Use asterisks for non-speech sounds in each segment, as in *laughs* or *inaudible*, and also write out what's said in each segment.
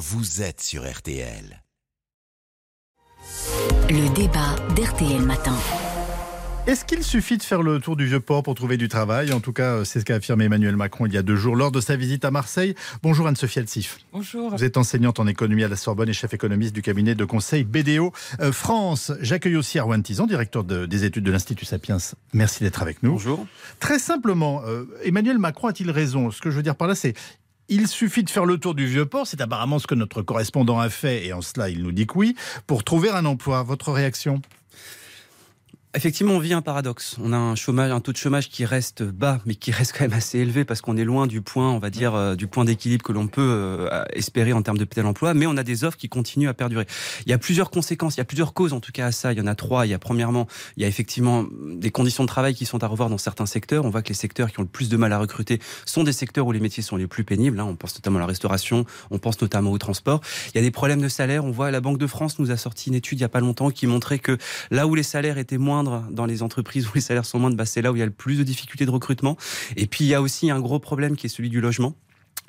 vous êtes sur RTL. Le débat d'RTL Matin. Est-ce qu'il suffit de faire le tour du vieux port pour trouver du travail? En tout cas, c'est ce qu'a affirmé Emmanuel Macron il y a deux jours lors de sa visite à Marseille. Bonjour Anne-Sophie Alsif. Bonjour. Vous êtes enseignante en économie à la Sorbonne et chef économiste du cabinet de conseil BDO euh, France. J'accueille aussi Arwan Tizan, directeur des études de l'Institut Sapiens. Merci d'être avec nous. Bonjour. Très simplement, euh, Emmanuel Macron a-t-il raison? Ce que je veux dire par là, c'est il suffit de faire le tour du vieux port, c'est apparemment ce que notre correspondant a fait, et en cela il nous dit que oui, pour trouver un emploi. Votre réaction? Effectivement, on vit un paradoxe. On a un chômage, un taux de chômage qui reste bas, mais qui reste quand même assez élevé parce qu'on est loin du point, on va dire, euh, du point d'équilibre que l'on peut euh, espérer en termes de tel emploi. Mais on a des offres qui continuent à perdurer. Il y a plusieurs conséquences, il y a plusieurs causes en tout cas à ça. Il y en a trois. Il y a premièrement, il y a effectivement des conditions de travail qui sont à revoir dans certains secteurs. On voit que les secteurs qui ont le plus de mal à recruter sont des secteurs où les métiers sont les plus pénibles. Hein. On pense notamment à la restauration, on pense notamment au transport. Il y a des problèmes de salaire. On voit la Banque de France nous a sorti une étude il y a pas longtemps qui montrait que là où les salaires étaient dans les entreprises où les salaires sont moindres, bah, c'est là où il y a le plus de difficultés de recrutement. Et puis il y a aussi un gros problème qui est celui du logement.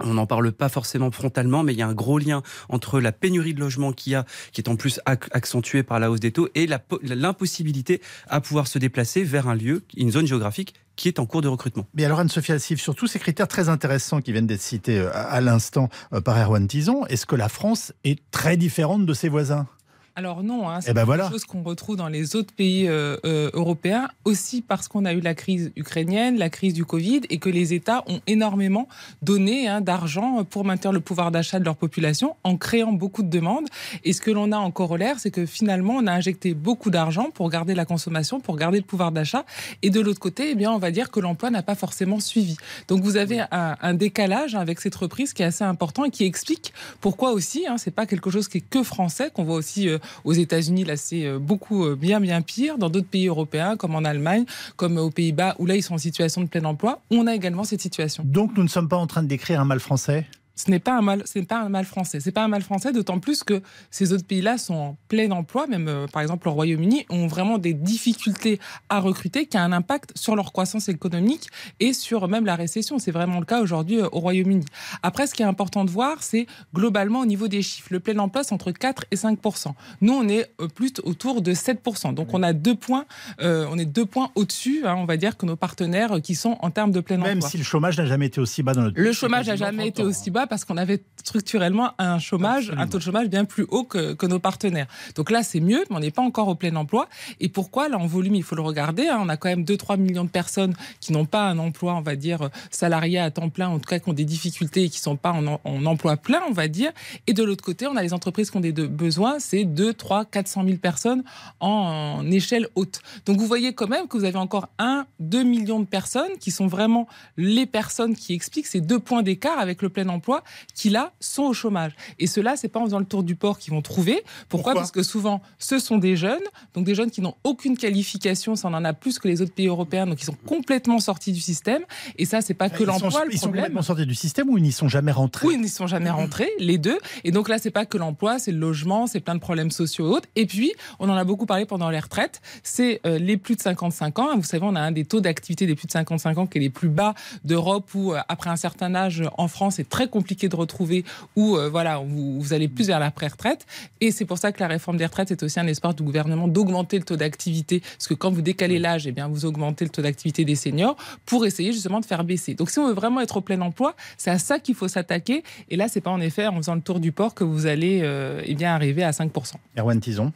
On n'en parle pas forcément frontalement, mais il y a un gros lien entre la pénurie de logement qu'il y a, qui est en plus accentuée par la hausse des taux, et l'impossibilité à pouvoir se déplacer vers un lieu, une zone géographique qui est en cours de recrutement. Mais alors Anne-Sophie Alcif, sur tous ces critères très intéressants qui viennent d'être cités euh, à l'instant euh, par Erwan Tison, est-ce que la France est très différente de ses voisins? Alors non, hein, c'est eh ben quelque chose qu'on retrouve dans les autres pays euh, euh, européens, aussi parce qu'on a eu la crise ukrainienne, la crise du Covid, et que les États ont énormément donné hein, d'argent pour maintenir le pouvoir d'achat de leur population en créant beaucoup de demandes. Et ce que l'on a en corollaire, c'est que finalement, on a injecté beaucoup d'argent pour garder la consommation, pour garder le pouvoir d'achat. Et de l'autre côté, eh bien, on va dire que l'emploi n'a pas forcément suivi. Donc vous avez un, un, décalage avec cette reprise qui est assez important et qui explique pourquoi aussi, hein, c'est pas quelque chose qui est que français, qu'on voit aussi euh, aux États-Unis, là, c'est euh, beaucoup euh, bien, bien pire. Dans d'autres pays européens, comme en Allemagne, comme aux Pays-Bas, où là, ils sont en situation de plein emploi, on a également cette situation. Donc, nous ne sommes pas en train de décrire un mal français? Ce n'est pas un mal, c'est pas un mal français. C'est pas un mal français, d'autant plus que ces autres pays-là sont en plein emploi, même euh, par exemple le Royaume-Uni, ont vraiment des difficultés à recruter, qui a un impact sur leur croissance économique et sur même la récession. C'est vraiment le cas aujourd'hui euh, au Royaume-Uni. Après, ce qui est important de voir, c'est globalement au niveau des chiffres. Le plein emploi, c'est entre 4 et 5% Nous, on est euh, plus autour de 7% Donc, on a deux points, on est deux points au-dessus, hein, on va dire, que nos partenaires qui sont en termes de plein emploi. Même si le chômage n'a jamais été aussi bas dans notre pays. Le chômage n'a jamais été aussi bas parce qu'on avait structurellement un chômage, un taux de chômage bien plus haut que, que nos partenaires. Donc là, c'est mieux, mais on n'est pas encore au plein emploi. Et pourquoi Là, en volume, il faut le regarder. Hein. on a quand même 2-3 millions de personnes qui n'ont pas un emploi, on va dire, salarié à temps plein, en tout cas qui ont des difficultés et qui ne sont pas en, en, emploi plein, on va dire. Et de l'autre côté, on a les entreprises qui ont des besoins, c'est 2, 3, 400 000 personnes en, en, échelle haute. Donc vous voyez quand même que vous avez encore 1, 2 millions de personnes qui sont vraiment les personnes qui expliquent ces deux points d'écart avec le plein emploi qui là sont au chômage. Et cela, c'est pas en faisant le tour du port qu'ils vont trouver. Pourquoi, Parce que souvent, ce sont des jeunes, donc des jeunes qui n'ont aucune qualification, ça en en a plus que les autres pays européens, donc ils sont complètement sortis du système. Et ça, c'est pas que l'emploi le problème. Ils sont complètement sortis du système ou ils n'y sont jamais rentrés? Oui, ils n'y sont jamais rentrés, les deux. Et donc là, c'est pas que l'emploi, c'est le logement, c'est plein de problèmes sociaux et autres. Et puis, on en a beaucoup parlé pendant les retraites, c'est euh, les plus de 55 ans. Vous savez, on a un des taux d'activité des plus de 55 ans qui est les plus bas d'Europe, où euh, après un certain âge en France, c'est très compliqué de retrouver où euh, voilà, vous, allez plus vers la pré-retraite. Et c'est pour ça que la réforme des retraites est aussi un espoir du gouvernement d'augmenter le taux d'activité. Parce que quand vous décalez l'âge, eh bien, vous augmentez le taux d'activité des seniors pour essayer justement de faire baisser. Donc si on veut vraiment être au plein emploi, c'est à ça qu'il faut s'attaquer. Et là, c'est pas en effet en faisant le tour du port que vous allez euh, eh bien, arriver à 5%. Erwan Tison.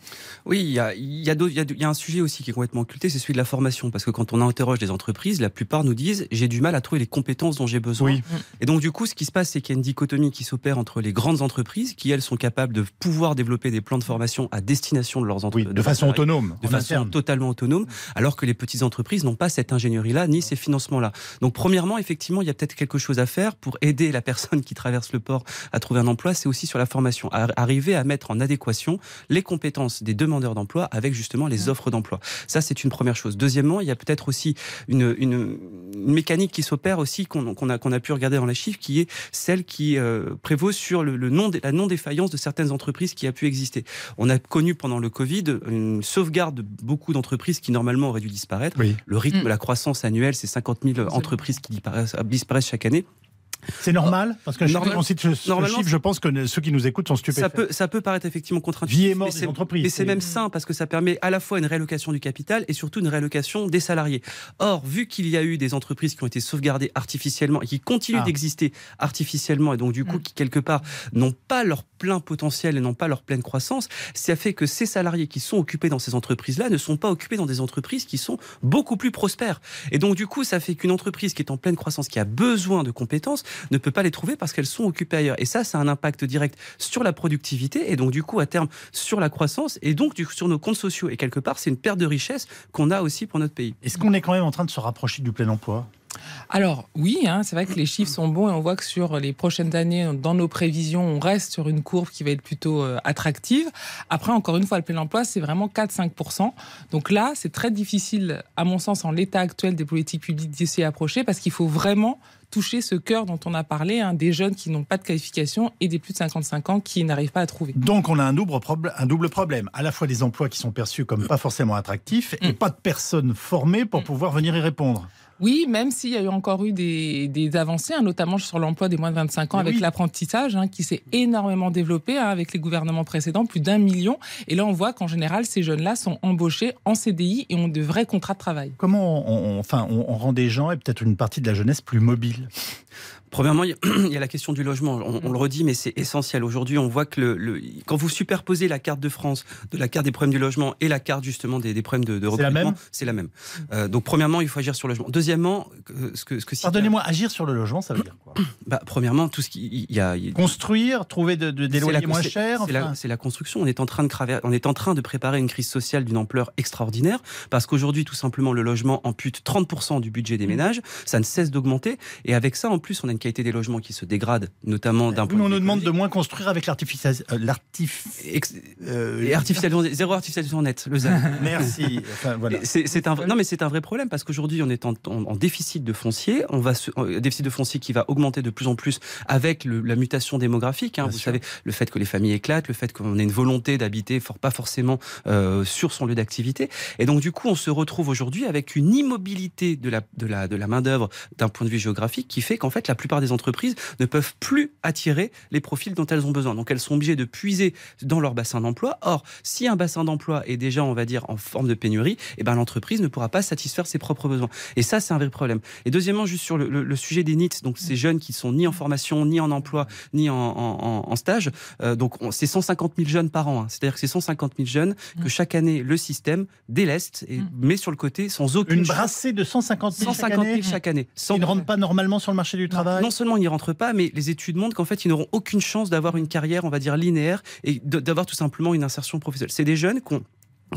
Oui, il y a, y, a y a un sujet aussi qui est complètement occulté, c'est celui de la formation. Parce que quand on interroge des entreprises, la plupart nous disent j'ai du mal à trouver les compétences dont j'ai besoin. Oui. Et donc, du coup, ce qui se passe, c'est qu'il une dichotomie qui s'opère entre les grandes entreprises qui, elles, sont capables de pouvoir développer des plans de formation à destination de leurs entreprises. de, façon autonome. De façon totalement autonome, alors que les petites entreprises n'ont pas cette ingénierie-là, ni ces financements-là. Donc, premièrement, effectivement, il y a peut-être quelque chose à faire pour aider la personne qui traverse le port à trouver un emploi. C'est aussi sur la formation. arriver à mettre en adéquation les compétences des demandeurs d'emploi avec justement les offres d'emploi. Ça, c'est une première chose. Deuxièmement, il y a peut-être aussi une, une, mécanique qui s'opère aussi, qu'on a, qu'on a pu regarder dans les chiffres, qui est celle qui euh, prévaut sur le, le non, la non-défaillance de certaines entreprises qui a pu exister. On a connu pendant le Covid une sauvegarde de beaucoup d'entreprises qui normalement auraient dû disparaître. Le rythme, mm. la croissance annuelle, c'est 50 000 entreprises qui disparaissent chaque année. C'est normal Parce que Normal- on cite ce, ce normalement, chiffre, je pense que ceux qui nous écoutent sont stupéfaits. Ça peut, ça peut paraître effectivement contre-intuitif. Vie et mort mais des c'est- entreprises. Mais c'est même sain parce que ça permet à la fois une réallocation du capital et surtout une réallocation des salariés. Or, vu qu'il y a eu des entreprises qui ont été sauvegardées artificiellement et qui continuent Ah. d'exister artificiellement et donc du coup Mm. qui quelque part n'ont pas leur plein potentiel et n'ont pas leur pleine croissance, ça fait que ces salariés qui sont occupés dans ces entreprises-là ne sont pas occupés dans des entreprises qui sont beaucoup plus prospères. Et donc du coup, ça fait qu'une entreprise qui est en pleine croissance, qui a besoin de compétences, ne peut pas les trouver parce qu'elles sont occupées ailleurs. Et ça, ça a un impact direct sur la productivité et donc du coup à terme sur la croissance et donc sur nos comptes sociaux. Et quelque part, c'est une perte de richesse qu'on a aussi pour notre pays. Est-ce qu'on est quand même en train de se rapprocher du plein emploi? Alors oui, hein, c'est vrai que les chiffres sont bons et on voit que sur les prochaines années, dans nos prévisions, on reste sur une courbe qui va être plutôt euh, attractive. Après, encore une fois, le plein emploi, c'est vraiment 4-5%. Donc là, c'est très difficile, à mon sens, en l'état actuel des politiques publiques d'y approcher parce qu'il faut vraiment toucher ce cœur dont on a parlé, hein, des jeunes qui n'ont pas de qualification et des plus de 55 ans qui n'arrivent pas à trouver. Donc on a un double, probl- un double problème. À la fois des emplois qui sont perçus comme pas forcément attractifs et Mm. pas de personnes formées pour Mm. pouvoir venir y répondre. Oui, même s'il y a eu encore eu des, des avancées, hein, notamment sur l'emploi des moins de 25 ans Mais avec oui. l'apprentissage, hein, qui s'est énormément développé hein, avec les gouvernements précédents, plus d'un million. Et là, on voit qu'en général, ces jeunes-là sont embauchés en CDI et ont de vrais contrats de travail. Comment on, on- enfin, on, on rend des gens et peut-être une partie de la jeunesse plus mobile? Premièrement, *clears throat* il y a- la question du logement. On, on le redit, mais c'est essentiel. Aujourd'hui, on voit que le, le- quand vous superposez la carte de France de la carte des problèmes du logement et la carte justement des, des problèmes de, de C'est la recrutement, même c'est la même. Euh, donc, premièrement, il faut agir sur le logement. Deuxièmement, euh, ce que, ce que Pardonnez-moi, agir sur le logement, ça veut dire quoi? *clears throat* Bah, premièrement, tout ce qui, y a, y a- Construire, trouver de- de- des loyers la- moins chers C'est la, enfin. la construction. On est en train de craver- on est en train de préparer une crise sociale d'une ampleur extraordinaire parce qu'aujourd'hui, tout simplement, le logement ampute 30% du budget Mmh. des ménages. Ça ne cesse d'augmenter. Et avec ça, en plus, on a une qualité des logements qui se dégrade, notamment d'un point de on vue nous demande de moins construire avec l'artificia- euh, euh, zéro artificialisation nette, le ZAN. *laughs* Merci. Enfin, voilà. C'est un vrai- non mais c'est un vrai problème parce qu'aujourd'hui on est en, en- en déficit de foncier, on va se, en- déficit de foncier qui va augmenter de plus en plus avec le- la mutation démographique. hein. Vous sûr. savez le fait que les familles éclatent, le fait qu'on ait une volonté d'habiter for- pas forcément euh, sur son lieu d'activité, et donc du coup on se retrouve aujourd'hui avec une immobilité de la de la de la main d'œuvre d'un point de vue géographique qui fait qu'en fait la plupart des entreprises ne peuvent plus attirer les profils dont elles ont besoin. Donc elles sont obligées de puiser dans leur bassin d'emploi. Or, si un bassin d'emploi est déjà, on va dire, en forme de pénurie, eh ben l'entreprise ne pourra pas satisfaire ses propres besoins. Et ça, c'est un vrai problème. Et deuxièmement, juste sur le, le- le sujet des NITS, donc ces jeunes qui sont ni en formation, ni en emploi, ni en, en- en- en stage, euh, donc on- c'est 150 000 jeunes par an. hein. C'est-à-dire que c'est 150 000 jeunes que Mm. chaque année le système déleste et Mm. met sur le côté sans aucune Une brassée de 150 000 chaque 150 000 année chaque année. Sans qui ne rentrent pas normalement sur le marché du travail non seulement ils n'y rentrent pas, mais les études montrent qu'en fait, ils n'auront aucune chance d'avoir une carrière, on va dire, linéaire et d'avoir tout simplement une insertion professionnelle. C'est des jeunes qu'on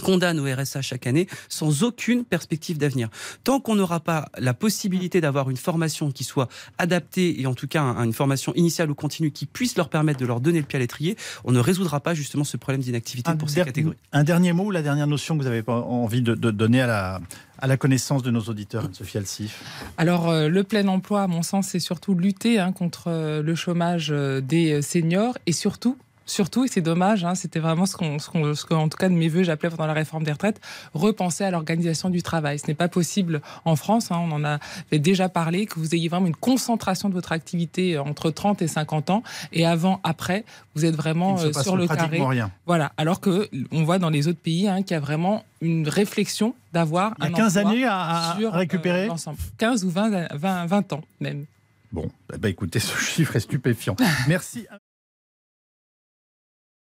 condamne au RSA chaque année sans aucune perspective d'avenir. Tant qu'on n'aura pas la possibilité d'avoir une formation qui soit adaptée et en tout cas un- une formation initiale ou continue qui puisse leur permettre de leur donner le pied à l'étrier, on ne résoudra pas justement ce problème d'inactivité pour ces catégories. un dernier mot ou la dernière notion que vous avez pas envie de, de donner à la, à la connaissance de nos auditeurs, Anne-Sophie Alsif? Alors, euh, le plein emploi, à mon sens, c'est surtout lutter hein, contre euh, le chômage euh, des seniors et surtout. Surtout, et c'est dommage, hein, c'était vraiment ce qu'on, ce qu'on, ce qu'en tout cas de mes voeux, j'appelais pendant la réforme des retraites, repenser à l'organisation du travail. Ce n'est pas possible en France, hein, on en avait déjà parlé, que vous ayez vraiment une concentration de votre activité euh, entre 30 et 50 ans, et avant, après, vous êtes vraiment euh, sur le carré. rien. Voilà, alors que on voit dans les autres pays hein, qu'il y a vraiment une réflexion d'avoir Il y a un 15 emploi années à, à sur, euh, récupérer l'ensemble. 15 ou 20, 20, 20 ans même. Bon, eh ben, écoutez, ce *laughs* chiffre est stupéfiant. Merci.